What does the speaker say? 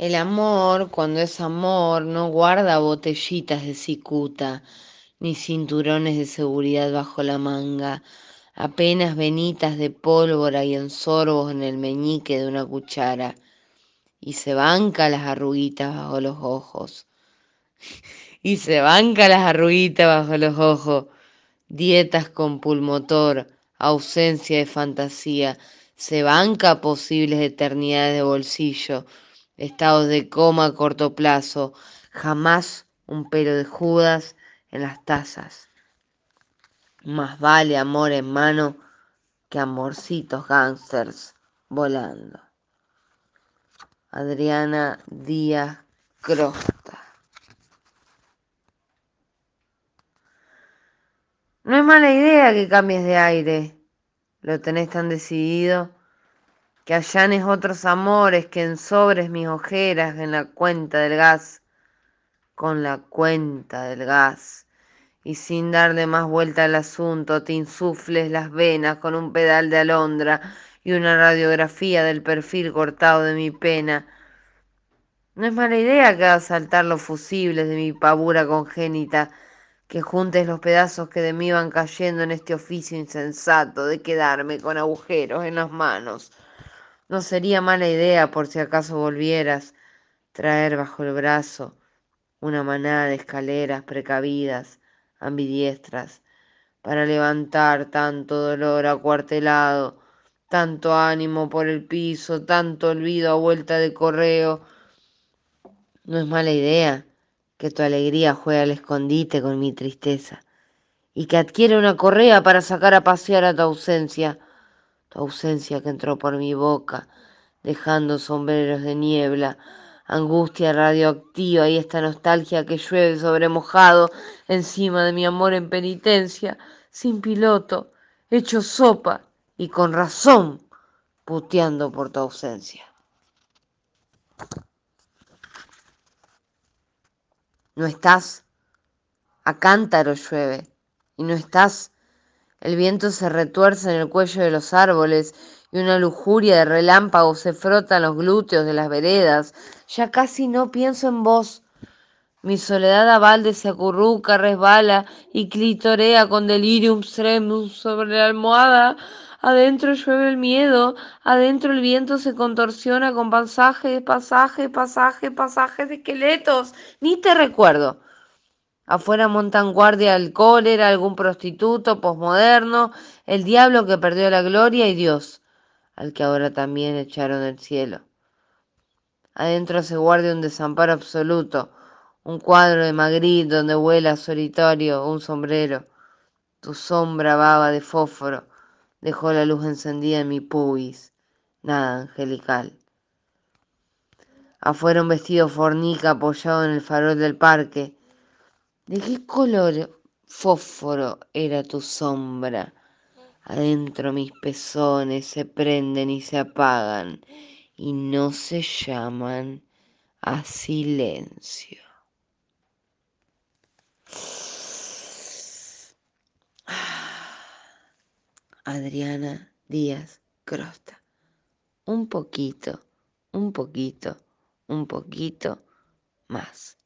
El amor, cuando es amor, no guarda botellitas de cicuta, ni cinturones de seguridad bajo la manga, apenas venitas de pólvora y en sorbos en el meñique de una cuchara, y se banca las arruguitas bajo los ojos. y se banca las arruguitas bajo los ojos, dietas con pulmotor, ausencia de fantasía, se banca posibles eternidades de bolsillo, estados de coma a corto plazo, jamás un pelo de Judas en las tazas. Más vale amor en mano que amorcitos gangsters volando. Adriana Díaz Crosta. No es mala idea que cambies de aire. Lo tenés tan decidido que allanes otros amores que ensobres mis ojeras en la cuenta del gas, con la cuenta del gas, y sin darle más vuelta al asunto te insufles las venas con un pedal de alondra y una radiografía del perfil cortado de mi pena. No es mala idea que hagas saltar los fusibles de mi pavura congénita, que juntes los pedazos que de mí van cayendo en este oficio insensato de quedarme con agujeros en las manos. No sería mala idea, por si acaso volvieras, traer bajo el brazo una manada de escaleras precavidas, ambidiestras, para levantar tanto dolor acuartelado, tanto ánimo por el piso, tanto olvido a vuelta de correo. No es mala idea que tu alegría juegue al escondite con mi tristeza y que adquiere una correa para sacar a pasear a tu ausencia tu ausencia que entró por mi boca, dejando sombreros de niebla, angustia radioactiva y esta nostalgia que llueve sobre mojado encima de mi amor en penitencia, sin piloto, hecho sopa y con razón, puteando por tu ausencia. No estás, a cántaro llueve, y no estás el viento se retuerce en el cuello de los árboles y una lujuria de relámpagos se frota en los glúteos de las veredas. Ya casi no pienso en vos. Mi soledad a balde se acurruca, resbala y clitorea con delirium tremens sobre la almohada. Adentro llueve el miedo, adentro el viento se contorsiona con pasajes, pasajes, pasajes, pasajes de esqueletos. Ni te recuerdo. Afuera montan guardia el cólera, algún prostituto posmoderno, el diablo que perdió la gloria y Dios, al que ahora también echaron del cielo. Adentro se guardia un desamparo absoluto, un cuadro de Magritte donde vuela solitario un sombrero. Tu sombra baba de fósforo dejó la luz encendida en mi pubis, nada angelical. Afuera un vestido fornica apoyado en el farol del parque, ¿De qué color fósforo era tu sombra? Adentro mis pezones se prenden y se apagan y no se llaman a silencio. Adriana Díaz Crosta. Un poquito, un poquito, un poquito más.